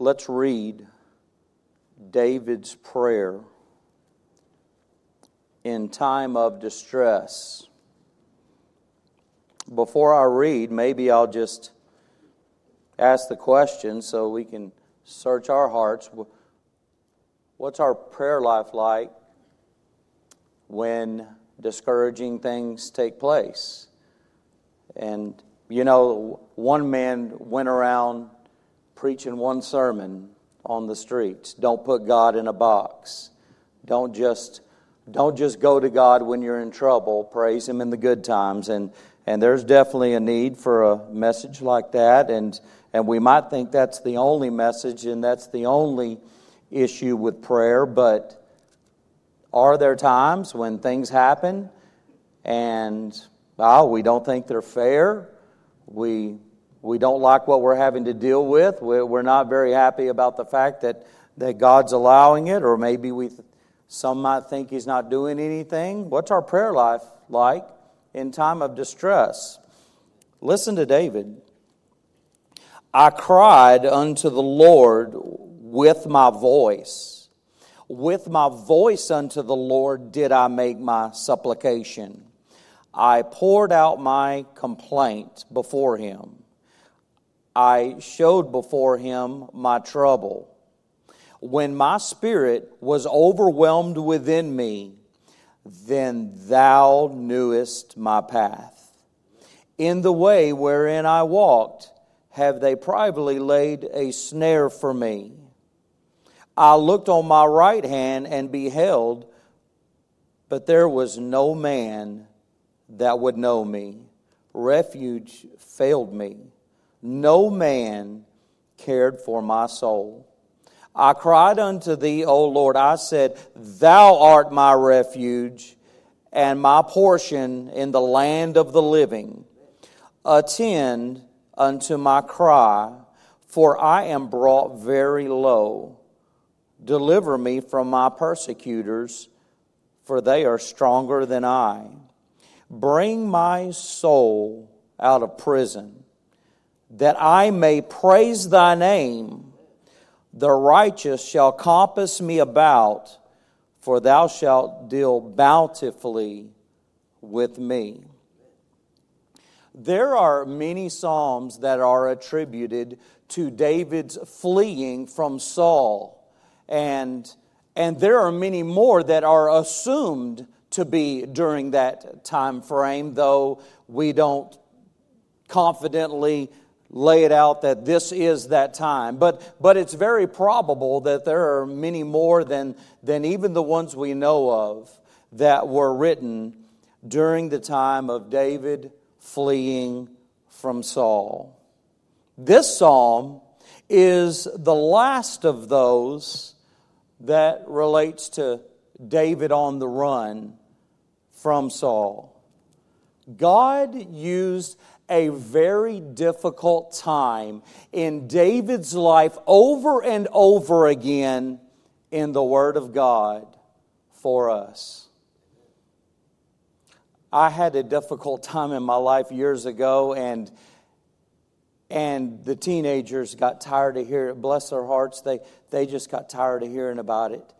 let's read David's prayer in time of distress. Before I read, maybe I'll just ask the question so we can search our hearts. What's our prayer life like when discouraging things take place? And, you know, one man went around preaching one sermon on the streets. Don't put God in a box. Don't just don't just go to God when you're in trouble. Praise Him in the good times. And and there's definitely a need for a message like that. And and we might think that's the only message and that's the only issue with prayer, but are there times when things happen and oh, we don't think they're fair? We we don't like what we're having to deal with. We're not very happy about the fact that, that God's allowing it, or maybe we, some might think He's not doing anything. What's our prayer life like in time of distress? Listen to David. I cried unto the Lord with my voice. With my voice unto the Lord did I make my supplication. I poured out my complaint before him. I showed before him my trouble. When my spirit was overwhelmed within me, then thou knewest my path. In the way wherein I walked, have they privately laid a snare for me. I looked on my right hand and beheld, but there was no man that would know me. Refuge failed me no man cared for my soul. I cried unto thee, O Lord. I said, Thou art my refuge and my portion in the land of the living. Attend unto my cry, for I am brought very low. Deliver me from my persecutors, for they are stronger than I. Bring my soul out of prison that I may praise thy name. The righteous shall compass me about, for thou shalt deal bountifully with me. There are many Psalms that are attributed to David's fleeing from Saul, and, and there are many more that are assumed to be during that time frame, though we don't confidently lay it out that this is that time. But, but it's very probable that there are many more than, than even the ones we know of that were written during the time of David fleeing from Saul. This psalm is the last of those that relates to David on the run from Saul. God used a very difficult time in David's life over and over again in the Word of God for us. I had a difficult time in my life years ago, and and the teenagers got tired of hearing it. Bless their hearts, they they just got tired of hearing about it.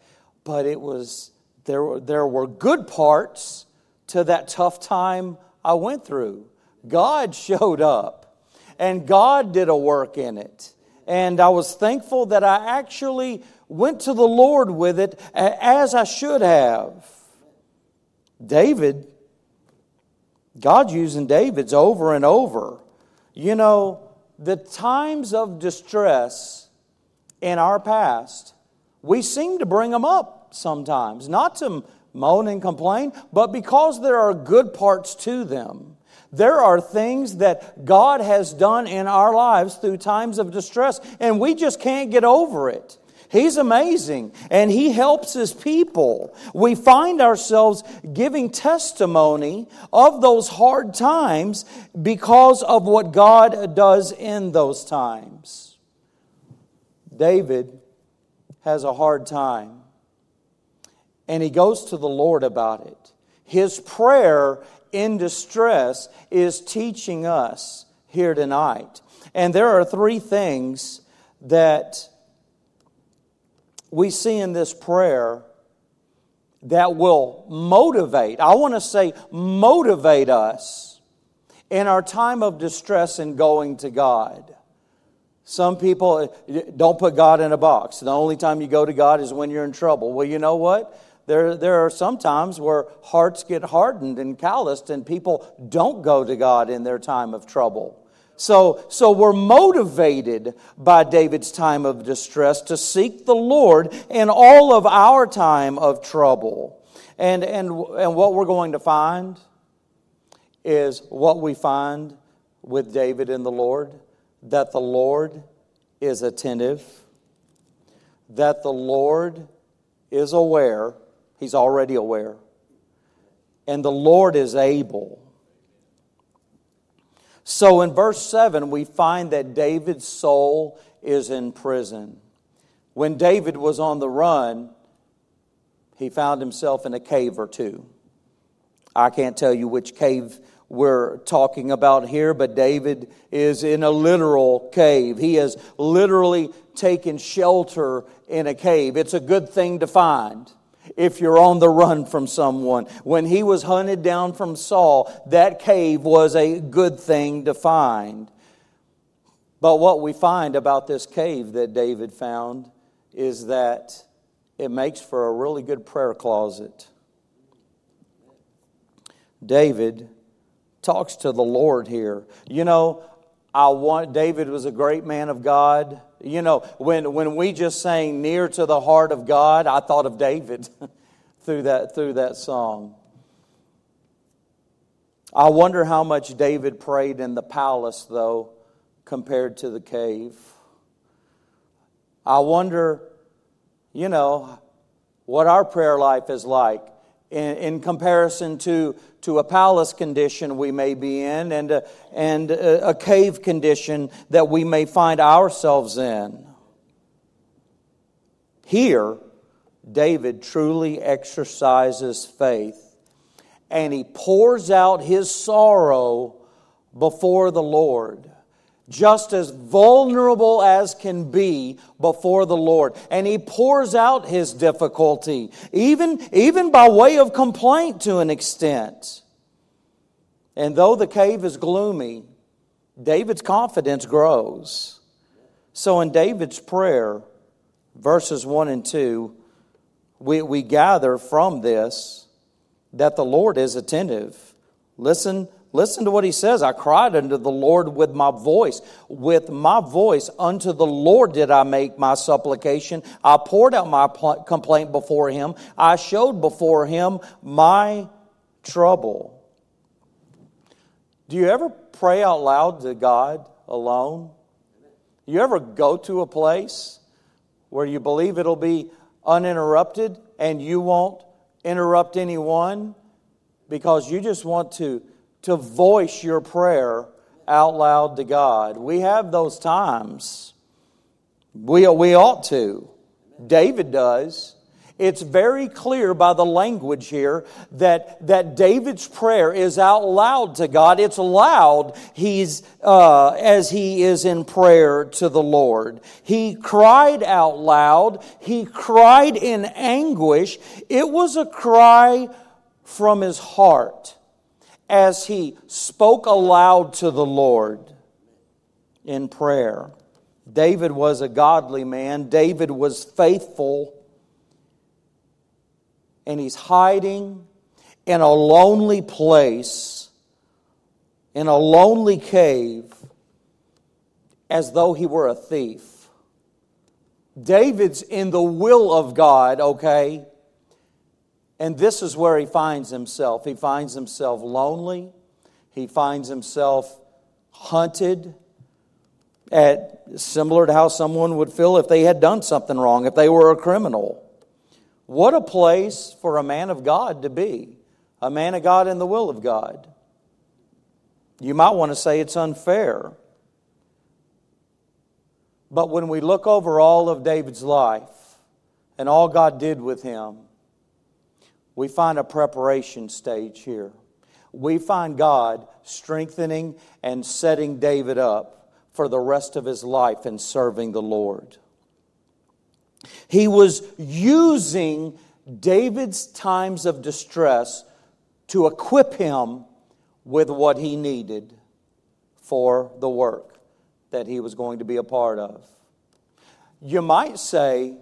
But it was there were there were good parts to that tough time I went through. God showed up and God did a work in it. And I was thankful that I actually went to the Lord with it as I should have. David, God's using David's over and over. You know, the times of distress in our past, we seem to bring them up sometimes, not to moan and complain, but because there are good parts to them. There are things that God has done in our lives through times of distress, and we just can't get over it. He's amazing and he helps his people. We find ourselves giving testimony of those hard times because of what God does in those times. David has a hard time and he goes to the Lord about it. His prayer in distress is teaching us here tonight. And there are three things that we see in this prayer that will motivate, I want to say motivate us in our time of distress and going to God. Some people eh, don't put God in a box. The only time you go to God is when you're in trouble. Well, you know what? There, there are some times where hearts get hardened and calloused, and people don't go to God in their time of trouble. So, so we're motivated by David's time of distress to seek the Lord in all of our time of trouble. And, and, and what we're going to find is what we find with David and the Lord that the Lord is attentive, that the Lord is aware, He's already aware, and the Lord is able. So in verse 7, we find that David's soul is in prison. When David was on the run, he found himself in a cave or two. I can't tell you which cave we're talking about here, but David is in a literal cave. He has literally taken shelter in a cave. It's a good thing to find if you're on the run from someone. When he was hunted down from Saul, that cave was a good thing to find. But what we find about this cave that David found is that it makes for a really good prayer closet. David talks to the Lord here. You know, I want David was a great man of God. You know, when when we just sang near to the heart of God, I thought of David through that through that song. I wonder how much David prayed in the palace though compared to the cave. I wonder, you know, what our prayer life is like in, in comparison to to a palace condition we may be in and a, and a, a cave condition that we may find ourselves in. Here, David truly exercises faith and he pours out his sorrow before the Lord just as vulnerable as can be before the Lord. And he pours out his difficulty, even, even by way of complaint to an extent. And though the cave is gloomy, David's confidence grows. So in David's prayer, verses 1 and 2, we, we gather from this that the Lord is attentive. Listen Listen to what he says. I cried unto the Lord with my voice. With my voice unto the Lord did I make my supplication. I poured out my complaint before him. I showed before him my trouble. Do you ever pray out loud to God alone? You ever go to a place where you believe it'll be uninterrupted and you won't interrupt anyone because you just want to to voice your prayer out loud to God. We have those times. We, we ought to. David does. It's very clear by the language here that, that David's prayer is out loud to God. It's loud he's, uh, as he is in prayer to the Lord. He cried out loud. He cried in anguish. It was a cry from his heart as he spoke aloud to the Lord in prayer. David was a godly man, David was faithful, and he's hiding in a lonely place, in a lonely cave, as though he were a thief. David's in the will of God, okay? And this is where he finds himself. He finds himself lonely. He finds himself hunted at similar to how someone would feel if they had done something wrong, if they were a criminal. What a place for a man of God to be, a man of God in the will of God. You might want to say it's unfair. But when we look over all of David's life and all God did with him, we find a preparation stage here. We find God strengthening and setting David up for the rest of his life in serving the Lord. He was using David's times of distress to equip him with what he needed for the work that he was going to be a part of. You might say,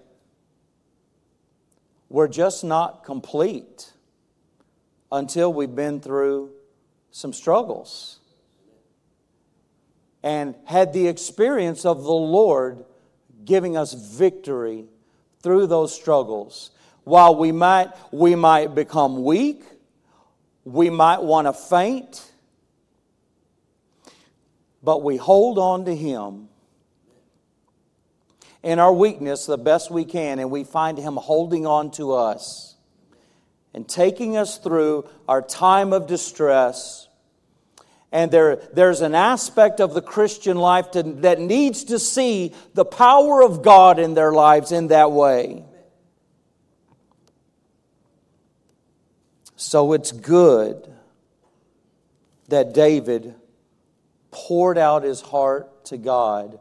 we're just not complete until we've been through some struggles and had the experience of the Lord giving us victory through those struggles. While we might, we might become weak, we might want to faint, but we hold on to Him in our weakness the best we can, and we find Him holding on to us and taking us through our time of distress. And there, there's an aspect of the Christian life to, that needs to see the power of God in their lives in that way. So it's good that David poured out his heart to God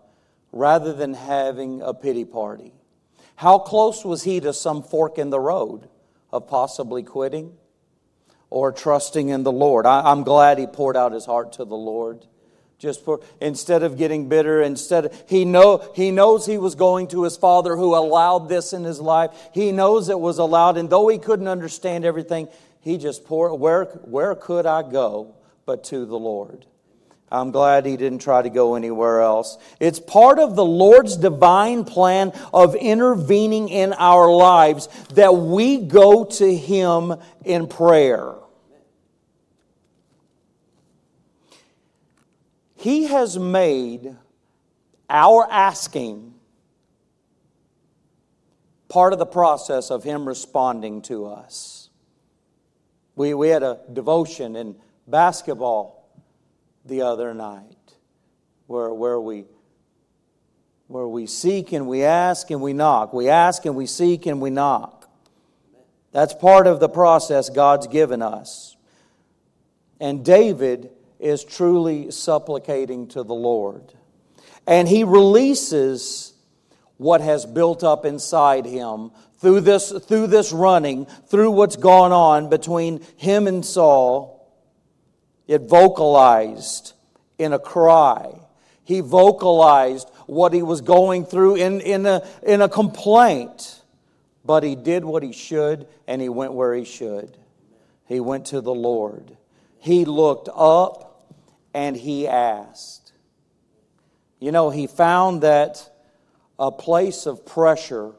rather than having a pity party. How close was he to some fork in the road of possibly quitting or trusting in the Lord? I, am glad he poured out his heart to the Lord. Just for instead of getting bitter, instead of, he know he knows he was going to his father who allowed this in his life. He knows it was allowed, and though he couldn't understand everything, he just poured. Where where could I go but to the Lord? I'm glad he didn't try to go anywhere else. It's part of the Lord's divine plan of intervening in our lives that we go to him in prayer. He has made our asking part of the process of him responding to us. We, we had a devotion in basketball the other night, where, where, we, where we seek and we ask and we knock. We ask and we seek and we knock. That's part of the process God's given us. And David is truly supplicating to the Lord. And he releases what has built up inside him through this, through this running, through what's gone on between him and Saul it vocalized in a cry. He vocalized what he was going through in, in, a, in a complaint. But he did what he should and he went where he should. He went to the Lord. He looked up and he asked. You know, he found that a place of pressure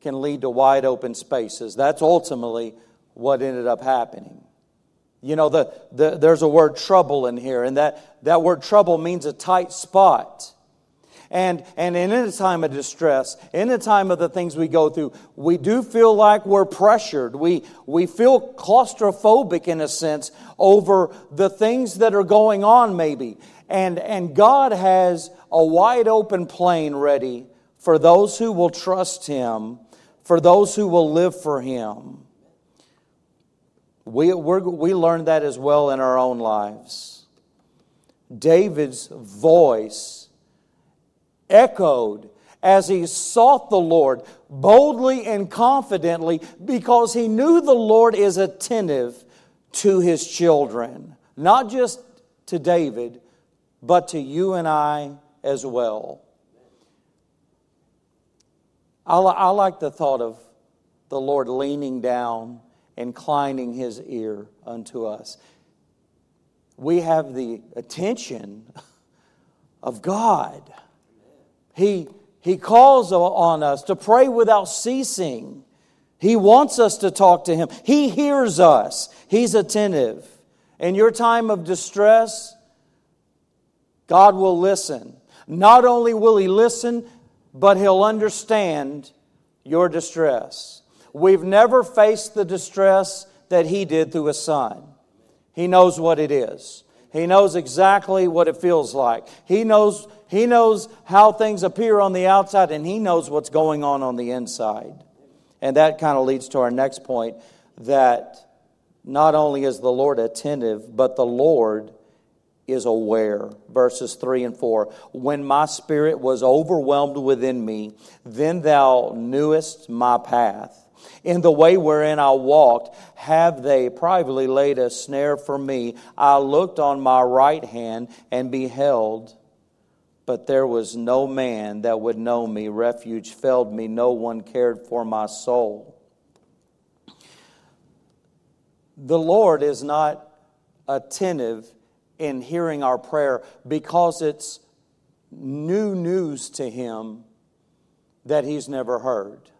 can lead to wide open spaces. That's ultimately what ended up happening. You know, the, the, there's a word trouble in here, and that, that word trouble means a tight spot. And, and in a time of distress, in a time of the things we go through, we do feel like we're pressured. We, we feel claustrophobic in a sense over the things that are going on, maybe. And, and God has a wide open plain ready for those who will trust Him, for those who will live for Him. We, we learn that as well in our own lives. David's voice echoed as he sought the Lord boldly and confidently because he knew the Lord is attentive to his children, not just to David, but to you and I as well. I, I like the thought of the Lord leaning down inclining his ear unto us. We have the attention of God. He, he calls on us to pray without ceasing. He wants us to talk to Him. He hears us. He's attentive. In your time of distress, God will listen. Not only will He listen, but He'll understand your distress. We've never faced the distress that he did through his son. He knows what it is. He knows exactly what it feels like. He knows, he knows how things appear on the outside, and he knows what's going on on the inside. And that kind of leads to our next point that not only is the Lord attentive, but the Lord is aware. Verses 3 and 4. When my spirit was overwhelmed within me, then thou knewest my path. In the way wherein I walked, have they privately laid a snare for me. I looked on my right hand and beheld, but there was no man that would know me. Refuge failed me, no one cared for my soul. The Lord is not attentive in hearing our prayer because it's new news to Him that He's never heard.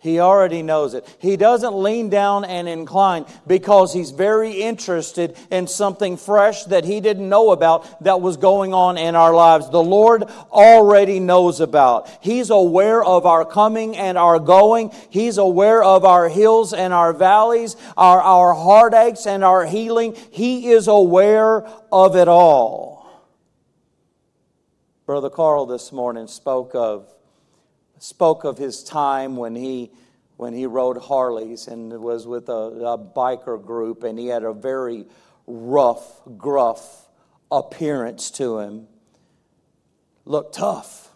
He already knows it. He doesn't lean down and incline because he's very interested in something fresh that he didn't know about that was going on in our lives. The Lord already knows about. He's aware of our coming and our going. He's aware of our hills and our valleys, our, our heartaches and our healing. He is aware of it all. Brother Carl this morning spoke of spoke of his time when he when he rode Harleys and was with a, a biker group, and he had a very rough, gruff appearance to him. Looked tough.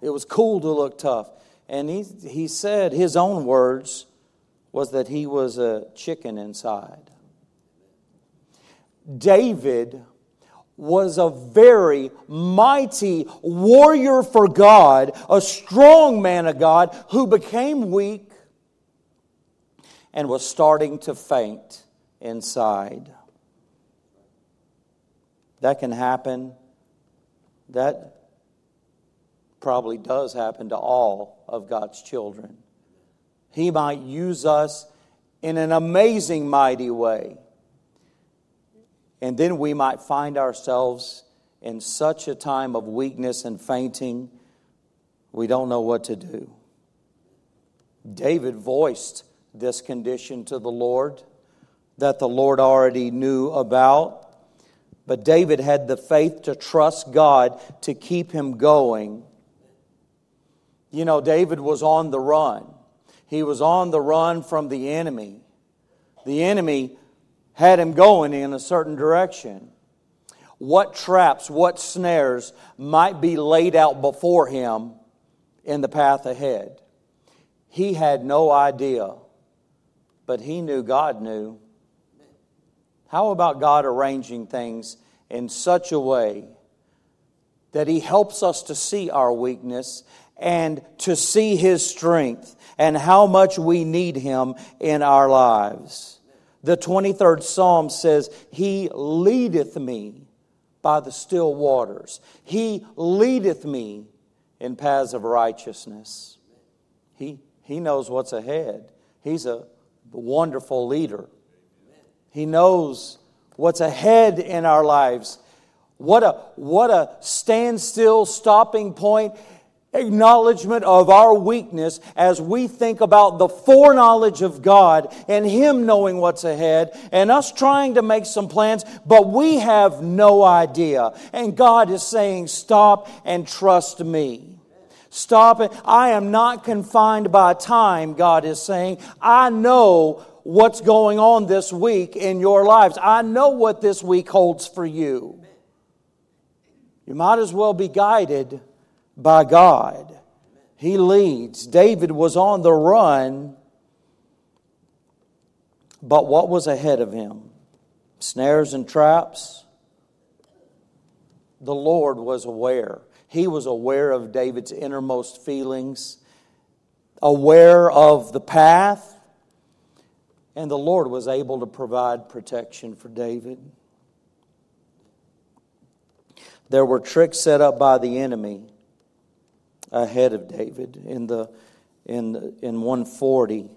It was cool to look tough. And he, he said, his own words was that he was a chicken inside. David was a very mighty warrior for God, a strong man of God who became weak and was starting to faint inside. That can happen. That probably does happen to all of God's children. He might use us in an amazing, mighty way. And then we might find ourselves in such a time of weakness and fainting, we don't know what to do. David voiced this condition to the Lord that the Lord already knew about. But David had the faith to trust God to keep him going. You know, David was on the run. He was on the run from the enemy. The enemy had him going in a certain direction. What traps, what snares might be laid out before him in the path ahead? He had no idea, but he knew God knew. How about God arranging things in such a way that He helps us to see our weakness and to see His strength and how much we need Him in our lives? The 23rd Psalm says, He leadeth me by the still waters. He leadeth me in paths of righteousness. He, he knows what's ahead. He's a wonderful leader. He knows what's ahead in our lives. What a, what a standstill, stopping point acknowledgement of our weakness as we think about the foreknowledge of God and Him knowing what's ahead and us trying to make some plans, but we have no idea. And God is saying, Stop and trust me. Stop it. I am not confined by time, God is saying. I know what's going on this week in your lives. I know what this week holds for you. You might as well be guided by God. He leads. David was on the run, but what was ahead of him? Snares and traps? The Lord was aware. He was aware of David's innermost feelings, aware of the path, and the Lord was able to provide protection for David. There were tricks set up by the enemy ahead of David in the in in 140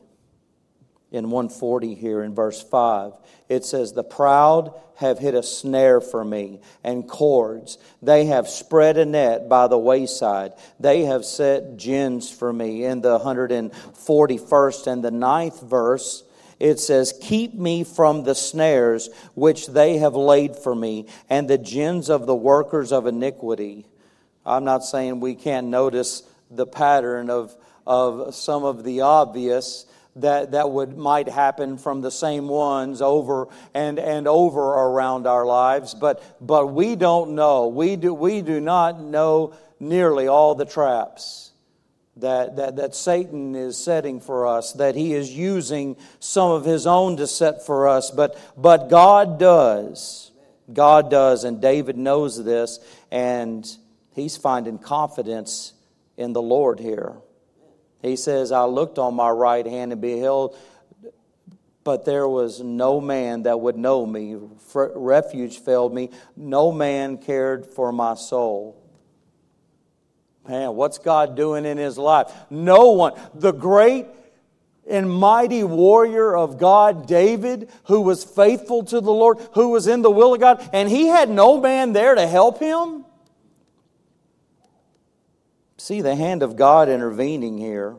in 140 here in verse 5 it says the proud have hit a snare for me and cords they have spread a net by the wayside. They have set gins for me. In the 141st and the ninth verse it says, Keep me from the snares which they have laid for me, and the gins of the workers of iniquity. I'm not saying we can't notice the pattern of, of some of the obvious, that, that would might happen from the same ones over and, and over around our lives, but, but we don't know. We do, we do not know nearly all the traps that, that, that Satan is setting for us, that he is using some of his own to set for us, but, but God does. God does, and David knows this, and he's finding confidence in the Lord here. He says, I looked on my right hand and beheld, but there was no man that would know me. Refuge failed me. No man cared for my soul. Man, what's God doing in his life? No one. The great and mighty warrior of God, David, who was faithful to the Lord, who was in the will of God, and he had no man there to help him. See the hand of God intervening here.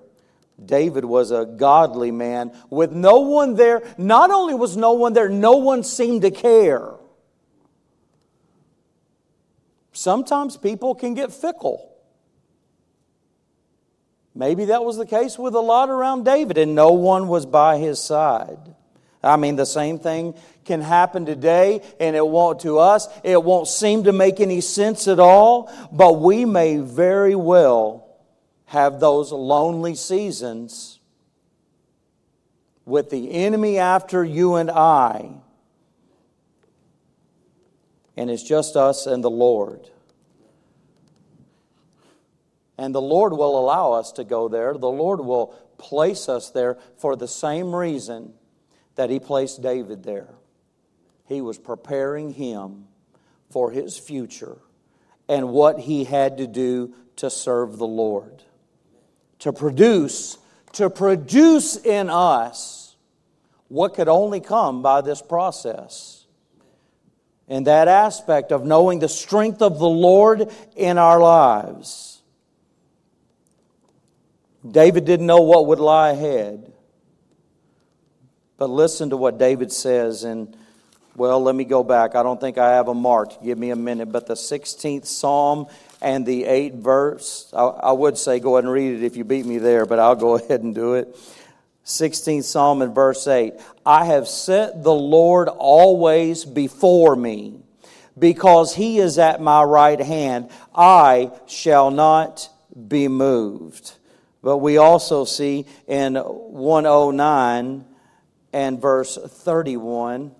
David was a godly man with no one there. Not only was no one there, no one seemed to care. Sometimes people can get fickle. Maybe that was the case with a lot around David, and no one was by his side. I mean, the same thing can happen today, and it won't to us. It won't seem to make any sense at all, but we may very well have those lonely seasons with the enemy after you and I, and it's just us and the Lord. And the Lord will allow us to go there. The Lord will place us there for the same reason that He placed David there. He was preparing him for his future and what he had to do to serve the Lord. To produce, to produce in us what could only come by this process. And that aspect of knowing the strength of the Lord in our lives. David didn't know what would lie ahead. But listen to what David says in, well, let me go back. I don't think I have a mark. Give me a minute. But the 16th Psalm and the 8th verse, I, I would say go ahead and read it if you beat me there, but I'll go ahead and do it. 16th Psalm and verse 8 I have set the Lord always before me. Because he is at my right hand, I shall not be moved. But we also see in 109 and verse 31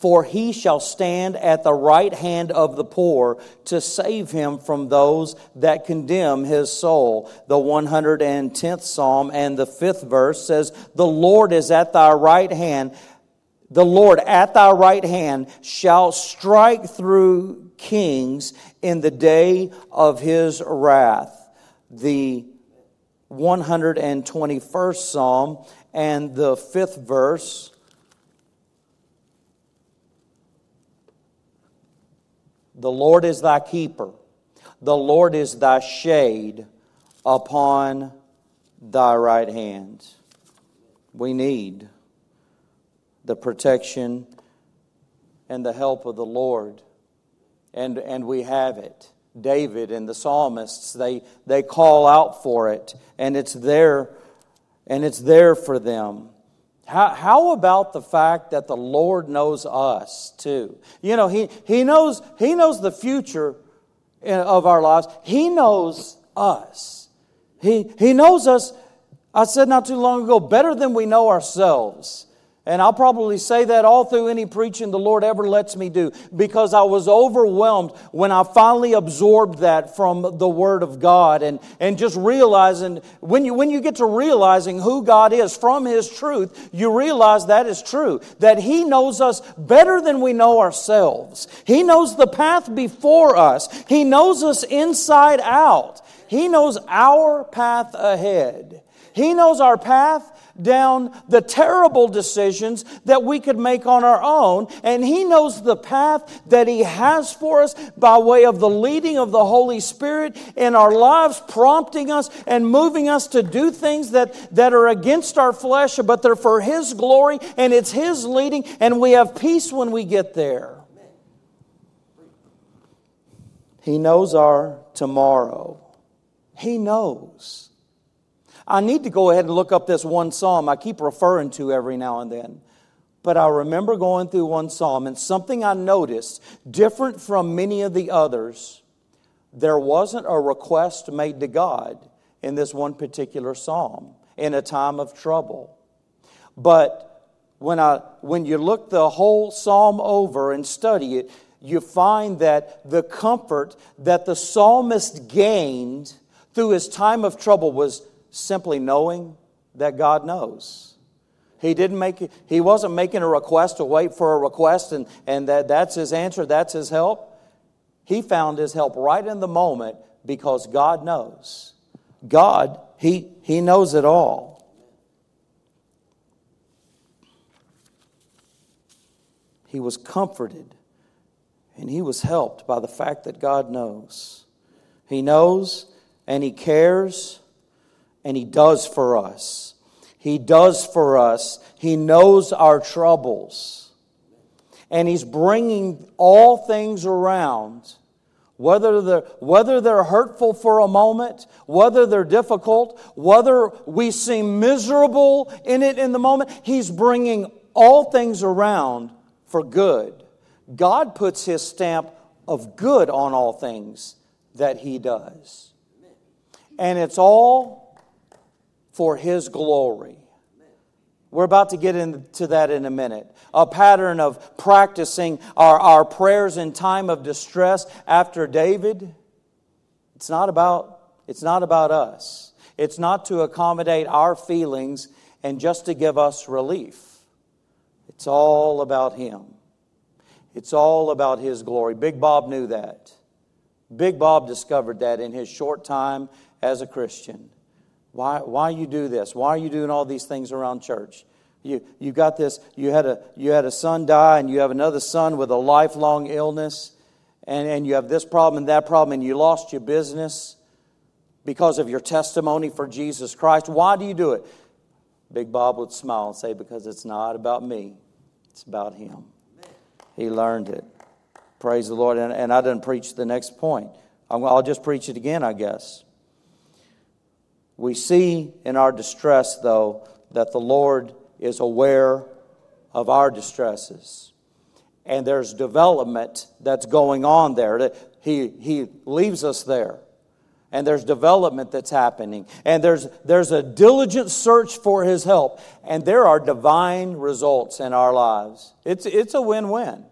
For he shall stand at the right hand of the poor to save him from those that condemn his soul. The 110th Psalm and the fifth verse says, The Lord is at thy right hand. The Lord at thy right hand shall strike through kings in the day of his wrath. The 121st Psalm and the fifth verse. The Lord is thy keeper, the Lord is thy shade upon thy right hand. We need the protection and the help of the Lord and, and we have it. David and the psalmists, they, they call out for it, and it's there, and it's there for them. How, how about the fact that the Lord knows us too? You know, he, he, knows, he knows the future of our lives. He knows us. He, he knows us, I said not too long ago, better than we know ourselves. And I'll probably say that all through any preaching the Lord ever lets me do because I was overwhelmed when I finally absorbed that from the Word of God and, and just realizing when you, when you get to realizing who God is from His truth, you realize that is true. That He knows us better than we know ourselves. He knows the path before us, He knows us inside out. He knows our path ahead. He knows our path down the terrible decisions that we could make on our own. And He knows the path that He has for us by way of the leading of the Holy Spirit in our lives, prompting us and moving us to do things that, that are against our flesh, but they're for His glory and it's His leading, and we have peace when we get there. He knows our tomorrow. He knows. I need to go ahead and look up this one psalm I keep referring to every now and then. But I remember going through one psalm and something I noticed different from many of the others. There wasn't a request made to God in this one particular psalm in a time of trouble. But when, I, when you look the whole psalm over and study it, you find that the comfort that the psalmist gained through his time of trouble was simply knowing that God knows. He didn't make he wasn't making a request to wait for a request and, and that, that's his answer, that's his help. He found his help right in the moment because God knows. God, he, he knows it all. He was comforted and he was helped by the fact that God knows. He knows and He cares and He does for us. He does for us. He knows our troubles. And He's bringing all things around. Whether they're, whether they're hurtful for a moment, whether they're difficult, whether we seem miserable in it in the moment, He's bringing all things around for good. God puts his stamp of good on all things that he does. And it's all for his glory. We're about to get into that in a minute. A pattern of practicing our, our prayers in time of distress after David. It's not about it's not about us. It's not to accommodate our feelings and just to give us relief. It's all about him. It's all about His glory. Big Bob knew that. Big Bob discovered that in his short time as a Christian. Why, why you do this? Why are you doing all these things around church? You, you got this, you had, a, you had a son die, and you have another son with a lifelong illness, and, and you have this problem and that problem, and you lost your business because of your testimony for Jesus Christ. Why do you do it? Big Bob would smile and say, Because it's not about me, it's about Him. He learned it. Praise the Lord. And, and I didn't preach the next point. I'll just preach it again, I guess. We see in our distress, though, that the Lord is aware of our distresses. And there's development that's going on there. He, he leaves us there. And there's development that's happening. And there's, there's a diligent search for His help. And there are divine results in our lives. It's, it's a win win.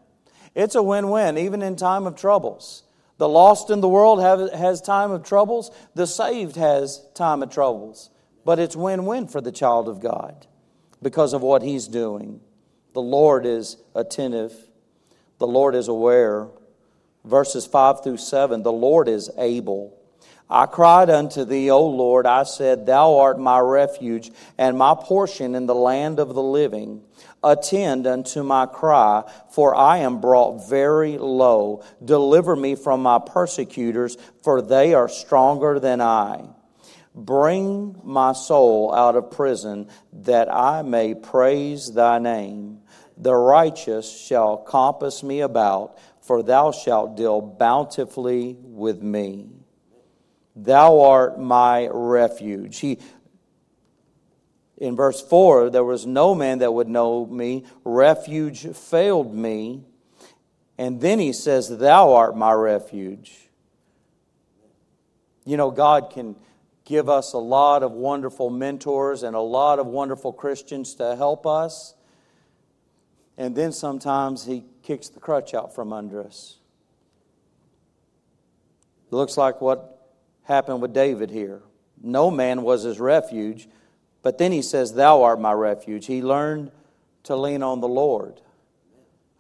It's a win win, even in time of troubles. The lost in the world have, has time of troubles, the saved has time of troubles. But it's win win for the child of God because of what he's doing. The Lord is attentive, the Lord is aware. Verses 5 through 7 the Lord is able. I cried unto thee, O Lord, I said, Thou art my refuge and my portion in the land of the living. Attend unto my cry, for I am brought very low. Deliver me from my persecutors, for they are stronger than I. Bring my soul out of prison, that I may praise thy name. The righteous shall compass me about, for thou shalt deal bountifully with me. Thou art my refuge. He in verse 4, there was no man that would know me. Refuge failed me. And then he says, Thou art my refuge. You know, God can give us a lot of wonderful mentors and a lot of wonderful Christians to help us. And then sometimes he kicks the crutch out from under us. It looks like what happened with David here. No man was his refuge, but then he says, Thou art my refuge. He learned to lean on the Lord.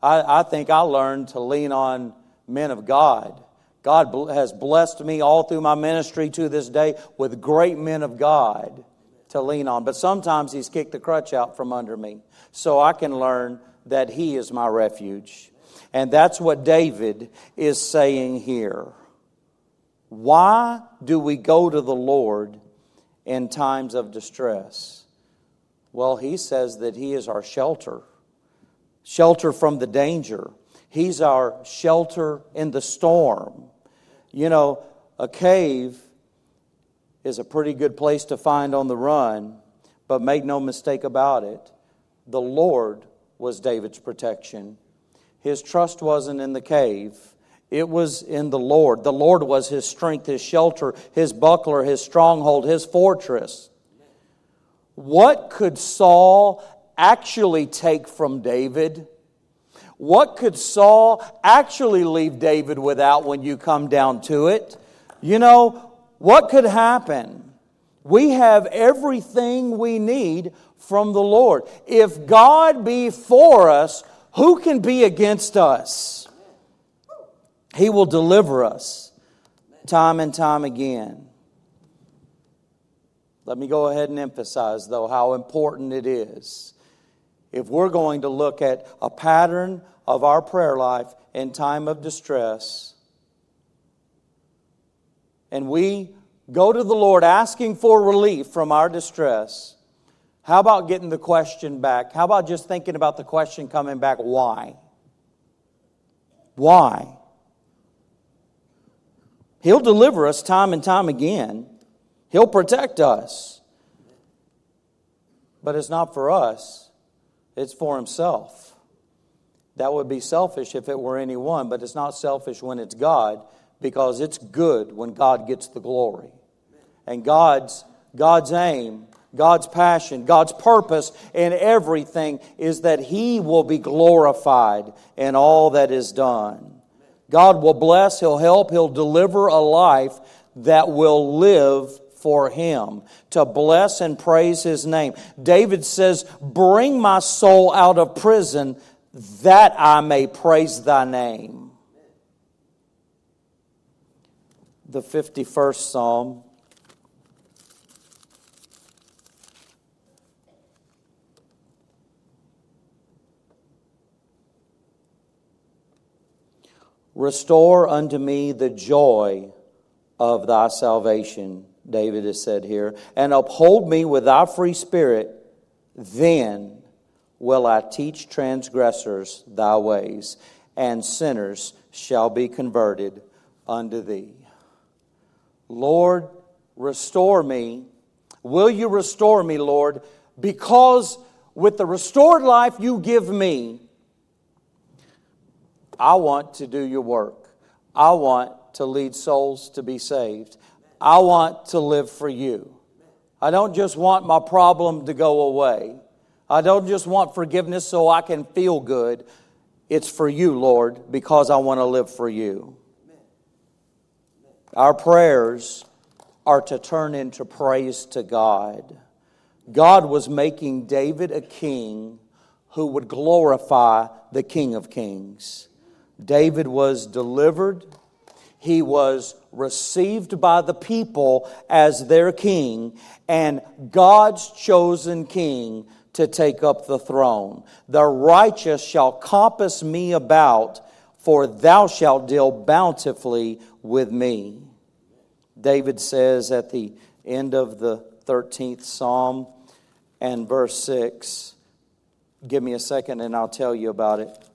I, I think I learned to lean on men of God. God has blessed me all through my ministry to this day with great men of God to lean on. But sometimes He's kicked the crutch out from under me so I can learn that He is my refuge. And that's what David is saying here. Why do we go to the Lord in times of distress? Well, he says that he is our shelter, shelter from the danger. He's our shelter in the storm. You know, a cave is a pretty good place to find on the run, but make no mistake about it, the Lord was David's protection. His trust wasn't in the cave. It was in the Lord. The Lord was his strength, his shelter, his buckler, his stronghold, his fortress. What could Saul actually take from David? What could Saul actually leave David without when you come down to it? You know, what could happen? We have everything we need from the Lord. If God be for us, who can be against us? He will deliver us time and time again. Let me go ahead and emphasize, though, how important it is if we're going to look at a pattern of our prayer life in time of distress, and we go to the Lord asking for relief from our distress, how about getting the question back? How about just thinking about the question coming back, why? Why? He'll deliver us time and time again. He'll protect us. But it's not for us, it's for Himself. That would be selfish if it were anyone, but it's not selfish when it's God because it's good when God gets the glory. And God's, God's aim, God's passion, God's purpose in everything is that He will be glorified in all that is done. God will bless, He'll help, He'll deliver a life that will live for him, to bless and praise his name. David says, Bring my soul out of prison that I may praise thy name. The 51st Psalm. Restore unto me the joy of thy salvation, David has said here, and uphold me with thy free spirit. Then will I teach transgressors thy ways, and sinners shall be converted unto thee. Lord, restore me. Will you restore me, Lord? Because with the restored life you give me, I want to do your work. I want to lead souls to be saved. I want to live for you. I don't just want my problem to go away. I don't just want forgiveness so I can feel good. It's for you, Lord, because I want to live for you. Our prayers are to turn into praise to God. God was making David a king who would glorify the King of Kings. David was delivered. He was received by the people as their king, and God's chosen king to take up the throne. The righteous shall compass me about, for thou shalt deal bountifully with me. David says at the end of the 13th Psalm and verse 6, give me a second and I'll tell you about it.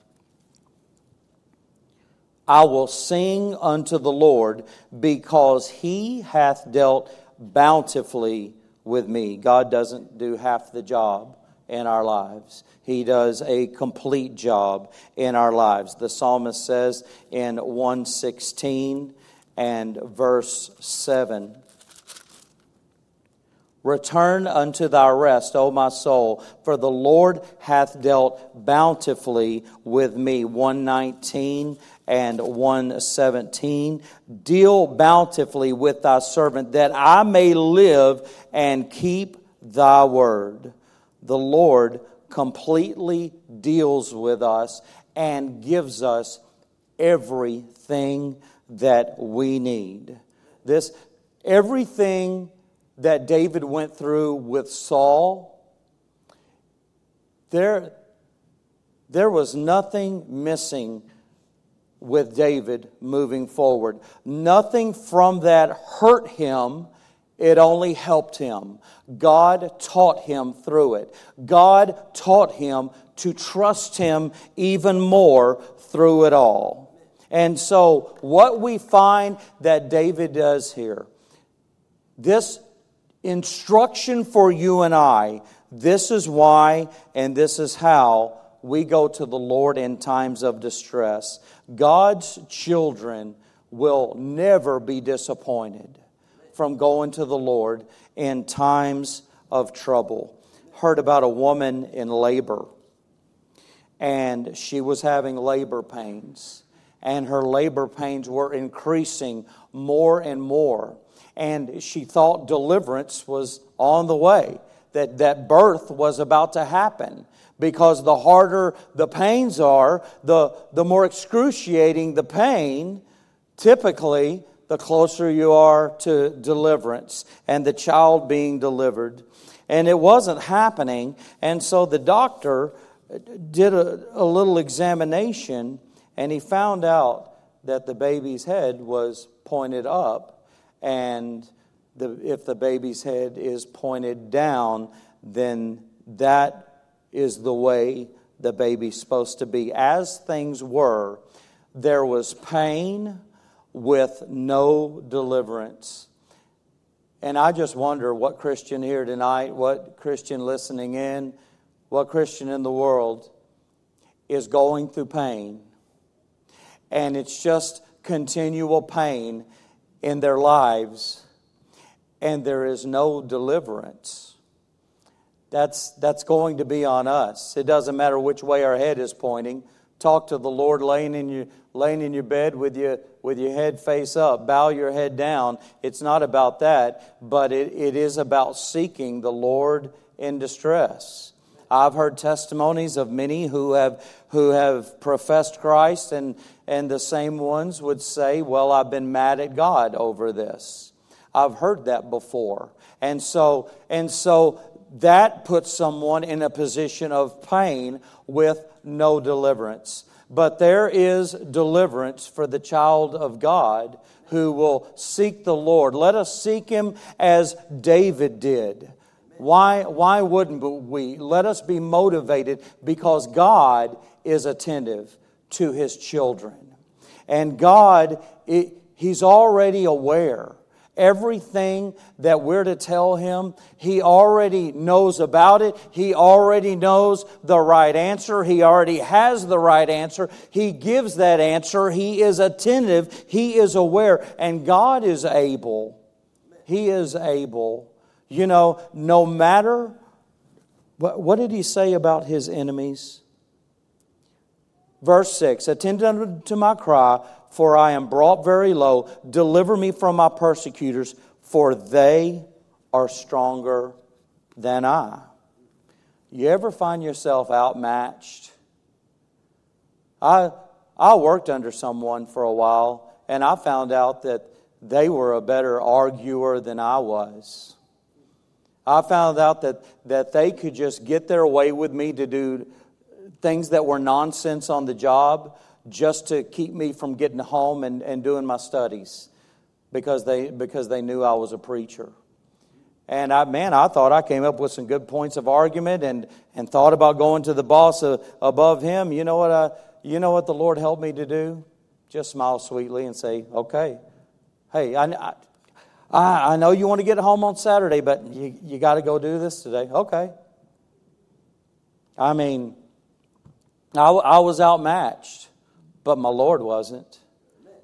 I will sing unto the Lord because he hath dealt bountifully with me. God doesn't do half the job in our lives. He does a complete job in our lives. The psalmist says in 116 and verse 7 Return unto thy rest, O my soul, for the Lord hath dealt bountifully with me. 119 and 117. Deal bountifully with thy servant, that I may live and keep thy word. The Lord completely deals with us and gives us everything that we need. This everything that David went through with Saul, there, there was nothing missing with David moving forward. Nothing from that hurt him, it only helped him. God taught him through it. God taught him to trust him even more through it all. And so, what we find that David does here This instruction for you and I, this is why and this is how we go to the Lord in times of distress. God's children will never be disappointed from going to the Lord in times of trouble. Heard about a woman in labor, and she was having labor pains, and her labor pains were increasing more and more. And she thought deliverance was on the way, that, that birth was about to happen because the harder the pains are, the, the more excruciating the pain, typically, the closer you are to deliverance and the child being delivered. And it wasn't happening. And so the doctor did a, a little examination and he found out that the baby's head was pointed up. And the, if the baby's head is pointed down, then that is the way the baby's supposed to be. As things were, there was pain with no deliverance. And I just wonder what Christian here tonight, what Christian listening in, what Christian in the world is going through pain. And it's just continual pain in their lives, and there is no deliverance. That's, that's going to be on us. It doesn't matter which way our head is pointing. Talk to the Lord laying in your, laying in your bed with your, with your head face up. Bow your head down. It's not about that, but it, it is about seeking the Lord in distress. I've heard testimonies of many who have, who have professed Christ, and, and the same ones would say, Well, I've been mad at God over this. I've heard that before. And so, and so that puts someone in a position of pain with no deliverance. But there is deliverance for the child of God who will seek the Lord. Let us seek him as David did. Why, why wouldn't we? Let us be motivated because God is attentive to his children. And God, He's already aware Everything that we're to tell him, he already knows about it. He already knows the right answer. He already has the right answer. He gives that answer. He is attentive. He is aware. And God is able. He is able. You know, no matter what, did he say about his enemies? Verse 6 Attend unto my cry for I am brought very low. Deliver me from my persecutors, for they are stronger than I. You ever find yourself outmatched? I, I worked under someone for a while, and I found out that they were a better arguer than I was. I found out that, that they could just get their way with me to do things that were nonsense on the job just to keep me from getting home and, and doing my studies because they, because they knew I was a preacher. And I, man, I thought I came up with some good points of argument and, and thought about going to the boss above him. You know what I, you know what the Lord helped me to do? Just smile sweetly and say, okay, hey, I, I, I know you want to get home on Saturday, but you, you got to go do this today. Okay. I mean, I, I was outmatched. But my Lord wasn't,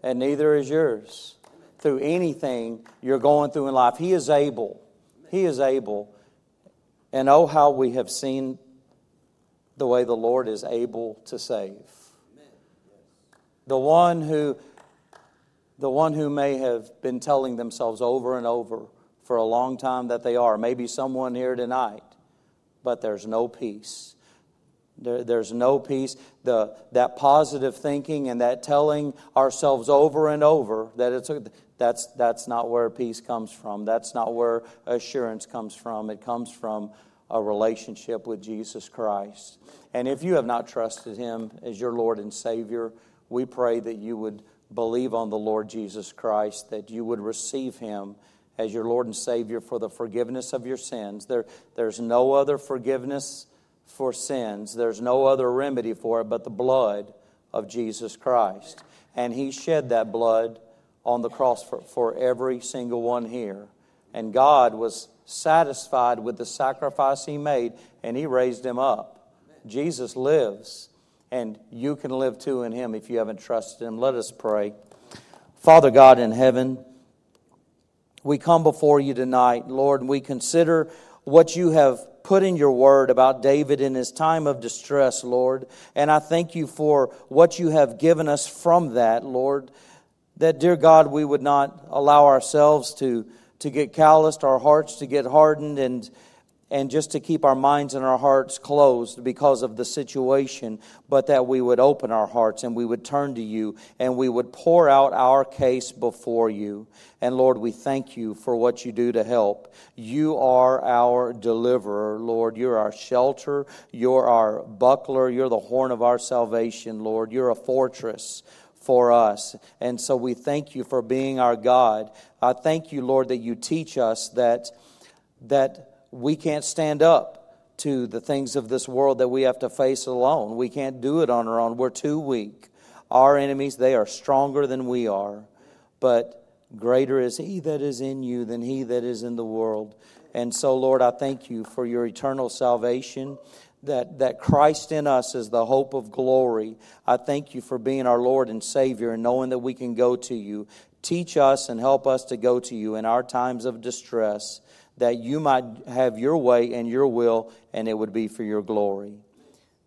and neither is yours. Through anything you're going through in life, He is able. He is able. And oh, how we have seen the way the Lord is able to save. The one who the one who may have been telling themselves over and over for a long time that they are, maybe someone here tonight, but there's no peace. There, there's no peace. The, that positive thinking and that telling ourselves over and over that it's a, that's, that's not where peace comes from. That's not where assurance comes from. It comes from a relationship with Jesus Christ. And if you have not trusted Him as your Lord and Savior, we pray that you would believe on the Lord Jesus Christ, that you would receive Him as your Lord and Savior for the forgiveness of your sins. There, there's no other forgiveness for sins. There's no other remedy for it but the blood of Jesus Christ. And He shed that blood on the cross for, for every single one here. And God was satisfied with the sacrifice he made, and he raised him up. Jesus lives, and you can live too in him if you haven't trusted him. Let us pray. Father God in heaven, we come before you tonight, Lord, and we consider what you have put in your word about David in his time of distress, Lord. And I thank you for what you have given us from that, Lord. That, dear God, we would not allow ourselves to, to get calloused, our hearts to get hardened, and and just to keep our minds and our hearts closed because of the situation, but that we would open our hearts and we would turn to you and we would pour out our case before you. And Lord, we thank you for what you do to help. You are our deliverer, Lord. You're our shelter. You're our buckler. You're the horn of our salvation, Lord. You're a fortress for us. And so we thank you for being our God. I thank you, Lord, that you teach us that that we can't stand up to the things of this world that we have to face alone. We can't do it on our own. We're too weak. Our enemies, they are stronger than we are. But greater is He that is in you than He that is in the world. And so, Lord, I thank you for your eternal salvation. That, that Christ in us is the hope of glory. I thank you for being our Lord and Savior and knowing that we can go to you. Teach us and help us to go to you in our times of distress that you might have your way and your will, and it would be for your glory.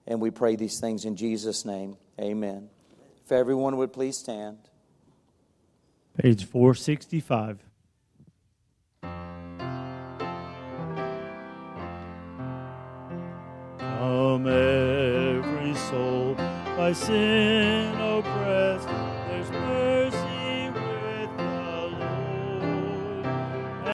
And we pray these things in Jesus' name. Amen. If everyone would please stand. Page 465. Come, every soul, by sin oppressed